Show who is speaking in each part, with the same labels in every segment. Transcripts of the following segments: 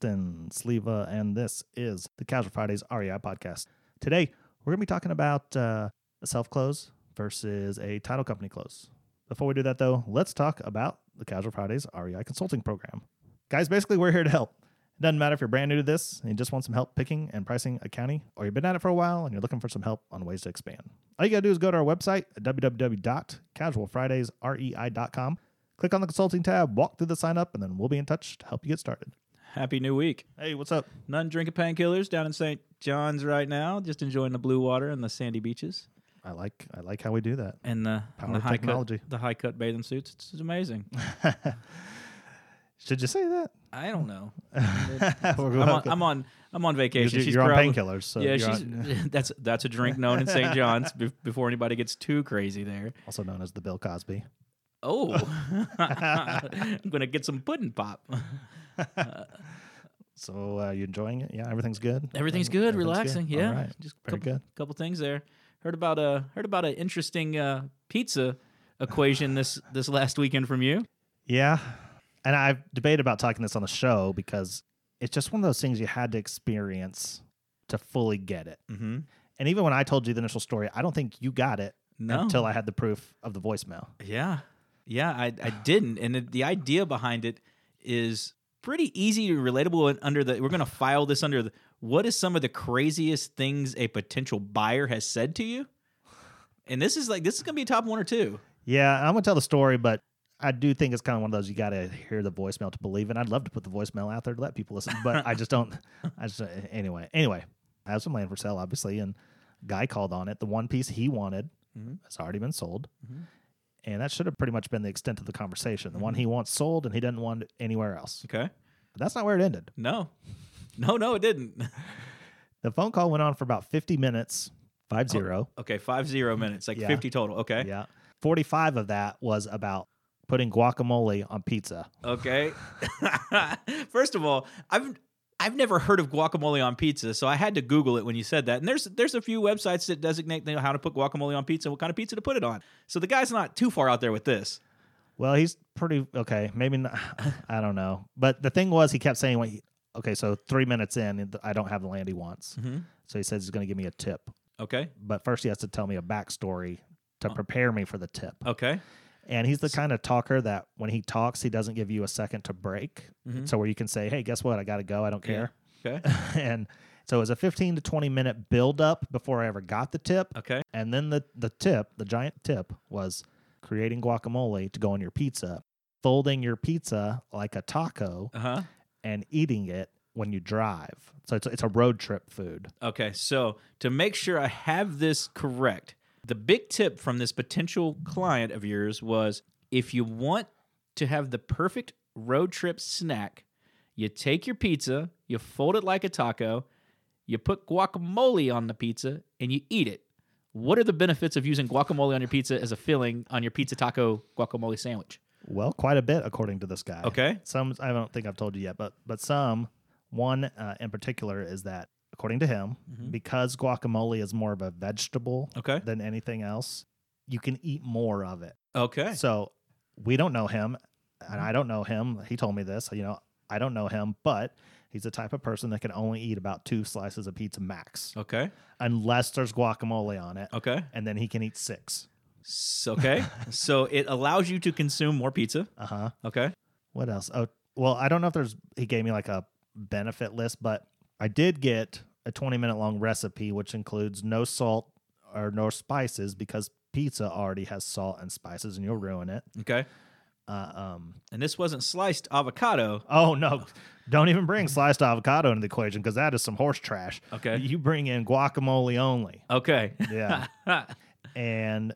Speaker 1: Sleva, and this is the Casual Fridays REI podcast. Today, we're going to be talking about uh, a self close versus a title company close. Before we do that, though, let's talk about the Casual Fridays REI consulting program. Guys, basically, we're here to help. It doesn't matter if you're brand new to this and you just want some help picking and pricing a county, or you've been at it for a while and you're looking for some help on ways to expand. All you got to do is go to our website at www.casualfridaysrei.com Click on the consulting tab, walk through the sign up, and then we'll be in touch to help you get started.
Speaker 2: Happy New Week.
Speaker 1: Hey, what's up?
Speaker 2: None drinking painkillers down in St. John's right now. Just enjoying the blue water and the sandy beaches
Speaker 1: I like I like how we do that.
Speaker 2: and the,
Speaker 1: Power
Speaker 2: and the high
Speaker 1: technology.
Speaker 2: cut the high cut bathing suits. It's, it's amazing.
Speaker 1: Should you say that?
Speaker 2: I don't know. I'm on, I'm on I'm on vacation.
Speaker 1: you're,
Speaker 2: she's
Speaker 1: you're on
Speaker 2: probably-
Speaker 1: painkillers. So
Speaker 2: yeah, she's
Speaker 1: on-
Speaker 2: that's that's a drink known in St. John's be- before anybody gets too crazy there.
Speaker 1: also known as the Bill Cosby.
Speaker 2: Oh, I'm gonna get some pudding pop.
Speaker 1: So uh, you enjoying it? Yeah, everything's good.
Speaker 2: Everything's good,
Speaker 1: everything's
Speaker 2: relaxing.
Speaker 1: good?
Speaker 2: Yeah,
Speaker 1: right.
Speaker 2: just
Speaker 1: Very
Speaker 2: couple,
Speaker 1: good.
Speaker 2: couple things there. Heard about a heard about an interesting uh, pizza equation this this last weekend from you.
Speaker 1: Yeah, and I've debated about talking this on the show because it's just one of those things you had to experience to fully get it.
Speaker 2: Mm-hmm.
Speaker 1: And even when I told you the initial story, I don't think you got it
Speaker 2: No,
Speaker 1: until I had the proof of the voicemail.
Speaker 2: yeah, yeah, I I didn't, and the idea behind it is pretty easy to relatable. Under the, we're gonna file this under the. What is some of the craziest things a potential buyer has said to you? And this is like this is gonna be a top one or two.
Speaker 1: Yeah, I'm gonna tell the story, but I do think it's kind of one of those you got to hear the voicemail to believe it. I'd love to put the voicemail out there to let people listen, but I just don't. I just anyway. Anyway, I have some land for sale, obviously, and guy called on it. The one piece he wanted
Speaker 2: Mhm.
Speaker 1: has already been sold,
Speaker 2: Mhm.
Speaker 1: And that should have pretty much been the extent of the conversation. The one mm-hmm. he wants sold, and he doesn't want it anywhere else.
Speaker 2: Okay,
Speaker 1: But that's not where it ended.
Speaker 2: no, no, no, it didn't.
Speaker 1: The phone call went on for about 50 minutes, five oh, zero.
Speaker 2: Okay, five zero minutes, like
Speaker 1: Yeah.
Speaker 2: fifty total. Okay,
Speaker 1: Yeah, 45 of that was about putting guacamole on pizza.
Speaker 2: Okay. First of all, I've I've never heard of guacamole on pizza, so I had to Google it when you said that. And there's there's a few websites that designate you know, how to put guacamole on pizza, what kind of pizza to put it on. So the guy's not too far out there with this.
Speaker 1: Well, he's pretty okay. Maybe not. I don't know. But the thing was, he kept saying, "Wait, okay." So three minutes in, I don't have the land he wants.
Speaker 2: Mm-hmm.
Speaker 1: So he says he's going to give me a tip.
Speaker 2: Okay.
Speaker 1: But first, he has to tell me a backstory to prepare me for the tip.
Speaker 2: Okay.
Speaker 1: And he's the kind of talker that when he talks, he doesn't give you a second to break.
Speaker 2: Mhm.
Speaker 1: So where you can say, "Hey, guess what? I got to go. I don't
Speaker 2: Yeah.
Speaker 1: care."
Speaker 2: Okay.
Speaker 1: and so it was a 15 to 20 minute build up before I ever got the tip.
Speaker 2: Okay.
Speaker 1: And then the the tip, the giant tip, was creating guacamole to go on your pizza, folding your pizza like a taco,
Speaker 2: Uh huh.
Speaker 1: and eating it when you drive. So it's it's a road trip food.
Speaker 2: Okay. So to make sure I have this correct, the big tip from this potential client of yours was if you want to have the perfect road trip snack, you take your pizza, you fold it like a taco, you put guacamole on the pizza, and you eat it. What are the benefits of using guacamole on your pizza as a filling on your pizza taco guacamole sandwich?
Speaker 1: Well, quite a bit according to this guy.
Speaker 2: Okay.
Speaker 1: Some I don't think I've told you yet, but but some one uh, in particular is that according to him,
Speaker 2: Mhm.
Speaker 1: because guacamole is more of a vegetable
Speaker 2: Okay.
Speaker 1: than anything else, you can eat more of it.
Speaker 2: Okay.
Speaker 1: So we don't know him, and I don't know him. He told me this. You know, I don't know him, but he's the type of person that can only eat about two slices of pizza max,
Speaker 2: Okay.
Speaker 1: unless there's guacamole on it,
Speaker 2: Okay.
Speaker 1: and then he can eat six.
Speaker 2: S- Okay. so it allows you to consume more pizza.
Speaker 1: Uh huh.
Speaker 2: Okay.
Speaker 1: What else? Oh, well, I don't know if there's. He gave me like a benefit list, but I did get a 20 minute long recipe, which includes no salt or no spices because pizza already has salt and spices, and you'll ruin it.
Speaker 2: Okay.
Speaker 1: Uh, um,
Speaker 2: And this wasn't sliced avocado.
Speaker 1: Oh no! Don't even bring sliced avocado into the equation because that is some horse trash.
Speaker 2: Okay.
Speaker 1: You bring in guacamole only,
Speaker 2: Okay.
Speaker 1: Yeah. and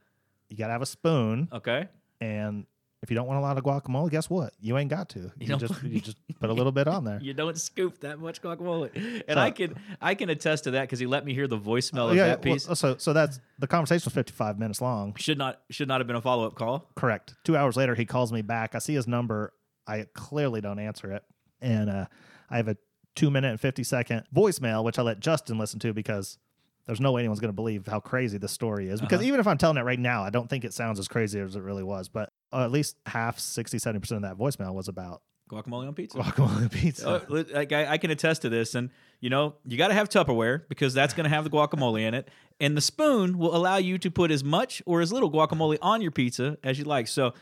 Speaker 1: you gotta have a spoon,
Speaker 2: okay.
Speaker 1: and if you don't want a lot of guacamole, guess what? You ain't got to. You,
Speaker 2: don't
Speaker 1: just
Speaker 2: put-
Speaker 1: you just put a little bit on there.
Speaker 2: You don't scoop that much guacamole, and I can I can attest to that because he let me hear the voicemail of
Speaker 1: Oh, yeah,
Speaker 2: that
Speaker 1: well,
Speaker 2: piece.
Speaker 1: so so that's the conversation was 55 minutes long.
Speaker 2: should not should not have been a follow up call.
Speaker 1: Correct. Two hours later, he calls me back. I see his number. I clearly don't answer it, and uh, I have a two minute and 50 second voicemail, which I let Justin listen to because there's no way anyone's going to believe how crazy this story is. Because
Speaker 2: Uh-huh.
Speaker 1: even if I'm telling it right now, I don't think it sounds as crazy as it really was. But uh, Uh, at least half, 60, 70% of that voicemail was about
Speaker 2: Guacamole on pizza.
Speaker 1: guacamole pizza.
Speaker 2: Oh, like I, I can attest to this, and you know you got to have Tupperware because that's going to have the guacamole in it, and the spoon will allow you to put as much or as little guacamole on your pizza as you like. So,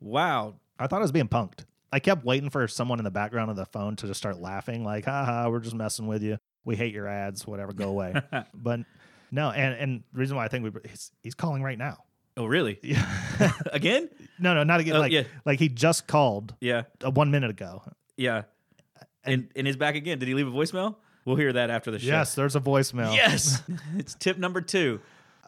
Speaker 2: wow,
Speaker 1: I thought I was being punked. I kept waiting for someone in the background of the phone to just start laughing, like, haha, we're just messing with you. We hate your ads, whatever, go away. but no, and and the reason why I think we he's, he's calling right now.
Speaker 2: Oh really?
Speaker 1: Yeah.
Speaker 2: Again?
Speaker 1: no, no, not again.
Speaker 2: Oh,
Speaker 1: like,
Speaker 2: yeah.
Speaker 1: like he just called
Speaker 2: Yeah,
Speaker 1: uh, one minute ago.
Speaker 2: yeah, and and he's back again. Did he leave a voicemail? We'll hear that after the show.
Speaker 1: Yes, there's a voicemail.
Speaker 2: Yes. it's tip number two.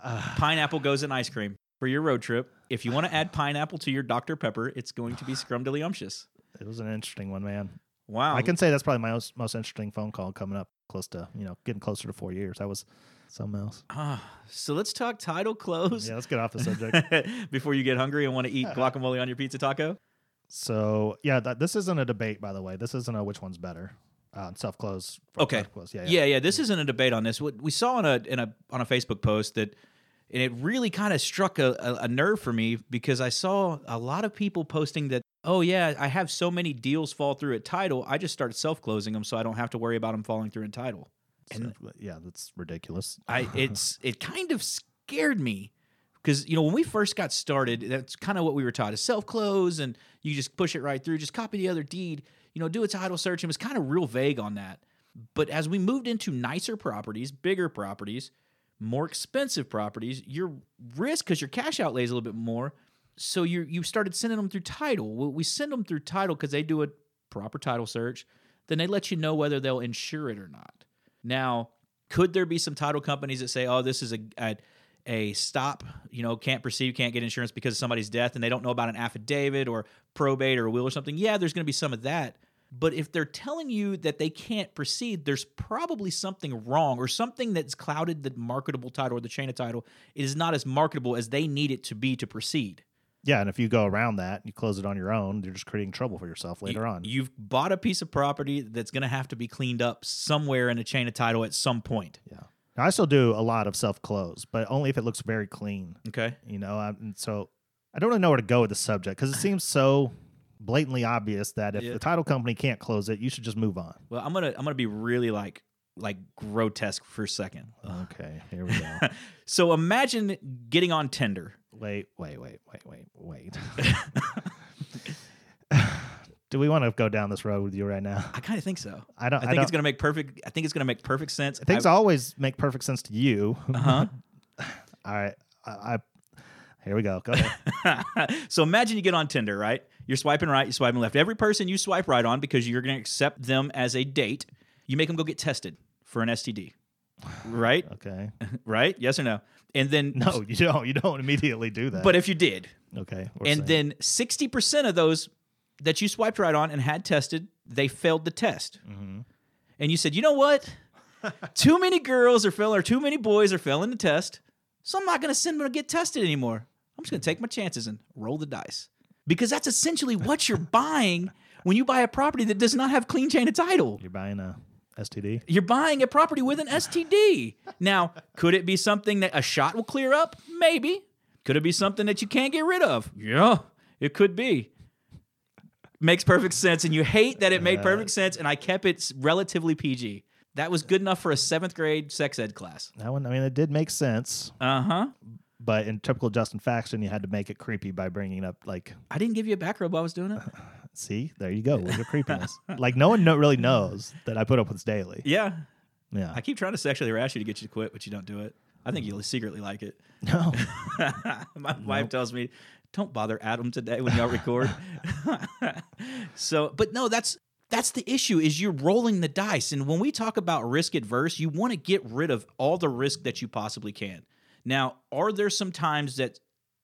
Speaker 1: Uh,
Speaker 2: pineapple goes in ice cream for your road trip. If you want to add pineapple to your Dr. Pepper, it's going to be scrumdiddlyumptious.
Speaker 1: it was an interesting one, man.
Speaker 2: Wow.
Speaker 1: I can say that's probably my most, most interesting phone call coming up close to, you know, getting closer to four years. That was something else.
Speaker 2: Ah, so let's talk title close
Speaker 1: Yeah, let's get off the subject.
Speaker 2: before you get hungry and want to eat guacamole on your pizza taco.
Speaker 1: So yeah, that, this isn't a debate, by the way. This isn't a which one's better. Uh, self close.
Speaker 2: Okay.
Speaker 1: Close. Yeah,
Speaker 2: Yeah, yeah. This isn't a debate on this. What we saw on a in a on a Facebook post that, and it really kind of struck a, a, a nerve for me because I saw a lot of people posting that. Oh yeah, I have so many deals fall through at title. I just start self closing them so I don't have to worry about them falling through in title. And
Speaker 1: yeah, that's ridiculous.
Speaker 2: I it's it kind of scared me because you know when we first got started, that's kind of what we were taught: is self close and you just push it right through, just copy the other deed, you know, do a title search. And it was kind of real vague on that. But as we moved into nicer properties, bigger properties, more expensive properties, your risk because your cash outlay is a little bit more. So you you started sending them through title. We send them through title because they do a proper title search. Then they let you know whether they'll insure it or not. Now, could there be some title companies that say, "Oh, this is a a, a stop, you know, can't proceed, can't get insurance because of somebody's death," and they don't know about an affidavit or probate or will or something? Yeah, there's going to be some of that. But if they're telling you that they can't proceed, there's probably something wrong or something that's clouded the marketable title or the chain of title. It is not as marketable as they need it to be to proceed.
Speaker 1: Yeah, and if you go around that, you close it on your own, you're just creating trouble for yourself later
Speaker 2: You-
Speaker 1: on.
Speaker 2: You've bought a piece of property that's going to have to be cleaned up somewhere in a chain of title at some point.
Speaker 1: yeah. Now, I still do a lot of self close, but only if it looks very clean.
Speaker 2: Okay.
Speaker 1: You know, I, so I don't really know where to go with the subject because it seems so blatantly obvious that if
Speaker 2: Yeah.
Speaker 1: the title company can't close it, you should just move on.
Speaker 2: Well, I'm gonna I'm gonna be really like like grotesque for a second.
Speaker 1: Okay, here we go.
Speaker 2: So imagine getting on Tinder.
Speaker 1: Wait, wait, wait, wait, wait, wait. Do we want to go down this road with you right now?
Speaker 2: I kind of think so.
Speaker 1: I don't.
Speaker 2: I
Speaker 1: I,
Speaker 2: think
Speaker 1: don't.
Speaker 2: it's gonna make perfect. I think it's gonna make perfect sense.
Speaker 1: things always make perfect sense to you.
Speaker 2: Uh huh.
Speaker 1: All right, I, I here we go. Go ahead.
Speaker 2: so imagine you get on Tinder, right? You're swiping right, you're swiping left. Every person you swipe right on because you're gonna accept them as a date, you make them go get tested for an STD. Right?
Speaker 1: Okay.
Speaker 2: right? Yes or no? And then
Speaker 1: No, you don't. You don't immediately do that.
Speaker 2: But if you did,
Speaker 1: okay. we're
Speaker 2: and
Speaker 1: saying-
Speaker 2: then 60% of those that you swiped right on and had tested, they failed the test.
Speaker 1: Mm-hmm.
Speaker 2: And you said, you know what? too many girls are failing, or too many boys are failing the test. So I'm not going to send them to get tested anymore. I'm just going to take my chances and roll the dice. Because that's essentially what you're buying when you buy a property that does not have clean chain of title.
Speaker 1: you're buying a STD.
Speaker 2: You're buying a property with an STD. Now, could it be something that a shot will clear up? Maybe. Could it be something that you can't get rid of? Yeah, it could be. Makes perfect sense. And you hate that it made perfect sense, and I kept it relatively PG. That was good enough for a seventh grade sex ed class.
Speaker 1: That one. I mean, it did make sense,
Speaker 2: Uh huh.
Speaker 1: but in typical Justin fashion, you had to make it creepy by bringing up like,
Speaker 2: I didn't give you a back rub while I was doing it.
Speaker 1: see, there you go with your creepiness. like no one no, really knows that I put up with this daily.
Speaker 2: Yeah.
Speaker 1: Yeah.
Speaker 2: I keep trying to sexually harass you to get you to quit, but you don't do it. I think you secretly like it.
Speaker 1: no.
Speaker 2: My wife tells me, "Don't bother Adam today when y'all record." so, but no, that's that's the issue is you're rolling the dice, and when we talk about risk adverse, you want to get rid of all the risk that you possibly can. Now, are there some times that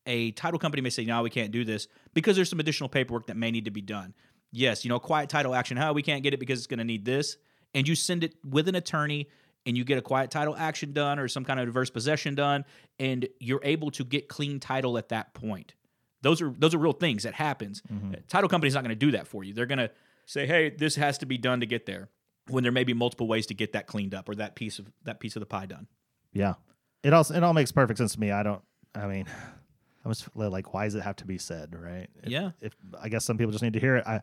Speaker 2: a title company may say, no, we can't do this because there's some additional paperwork that may need to be done. Yes, you know, quiet title action, how we can't get it because it's going to need this. And you send it with an attorney and you get a quiet title action done or some kind of adverse possession done, and you're able to get clean title at that point. Those are those are real things that happens. Mm-hmm. Title company's not going to do that for you. They're going to say, "Hey, this has to be done to get there." When there may be multiple ways to get that cleaned up or that piece of that piece of the pie done.
Speaker 1: Yeah. It also it all makes perfect sense to me. I don't I mean I was like why does it have to be said, right? If,
Speaker 2: Yeah.
Speaker 1: If I guess some people just need to hear it. I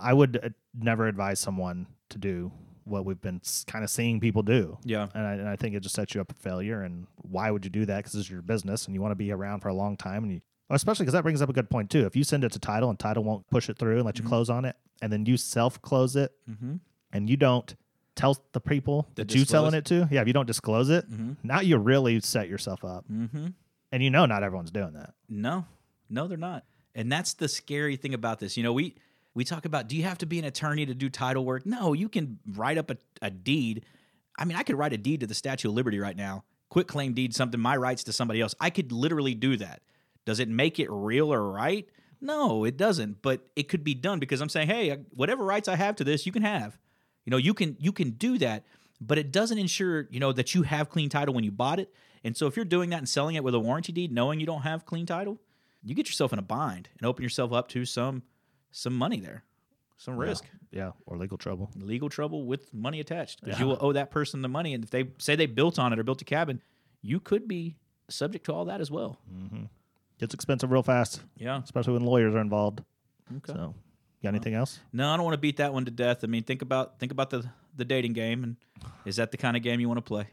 Speaker 1: I would uh, never advise someone to do what we've been kind of seeing people do.
Speaker 2: Yeah.
Speaker 1: And I, and I think it just sets you up for failure. And why would you do that? Because it's your business and you want to be around for a long time. And you, especially because that brings up a good point too. If you send it to title and title won't push it through and let you close on it, and then you self close it
Speaker 2: Mm-hmm.
Speaker 1: and you don't tell the people that you selling it to, yeah, if you don't disclose it,
Speaker 2: Mm-hmm.
Speaker 1: now you really set yourself up. And you know not everyone's doing that.
Speaker 2: No, no, they're not. And that's the scary thing about this. You know, we we talk about do you have to be an attorney to do title work? No, you can write up a, a deed. I mean, I could write a deed to the Statue of Liberty right now, quit claim deed something, my rights to somebody else. I could literally do that. Does it make it real or right? No, it doesn't. But it could be done because I'm saying, hey, uh, whatever rights I have to this, you can have. You know, you can you can do that, but it doesn't ensure you know that you have clean title when you bought it. And so if you're doing that and selling it with a warranty deed, knowing you don't have clean title, you get yourself in a bind and open yourself up to some some money there, some risk,
Speaker 1: Yeah. Or legal trouble.
Speaker 2: legal trouble with money attached. Because
Speaker 1: Yeah.
Speaker 2: you will owe that person the money, and if they say they built on it or built a cabin, you could be subject to all that as well.
Speaker 1: Mm-hmm. Gets expensive real fast,
Speaker 2: Yeah.
Speaker 1: especially when lawyers are involved.
Speaker 2: Okay.
Speaker 1: So, got anything else?
Speaker 2: No, I don't want to beat that one to death. I mean, think about think about the the dating game, and is that the kind of game you want to play?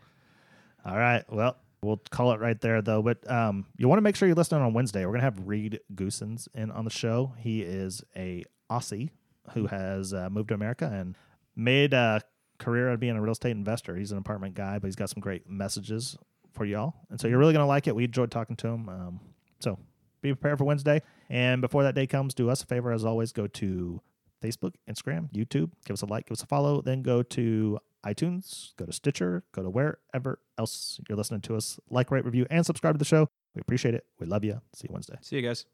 Speaker 1: All right. Well, we'll call it right there, though. But um, you want to make sure you're listening on Wednesday. We're going to have Reed Goossens in on the show. He is a Aussie who has uh, moved to America and made a career of being a real estate investor. He's an apartment guy, but he's got some great messages for y'all. And so you're really going to like it. We enjoyed talking to him. Um, so be prepared for Wednesday. And before that day comes, do us a favor, as always, go to Facebook, Instagram, YouTube, give us a like, give us a follow, then go to iTunes, go to Stitcher, go to wherever else you're listening to us. Like, rate, review, and subscribe to the show. We appreciate it. We love you. See you Wednesday.
Speaker 2: See you guys.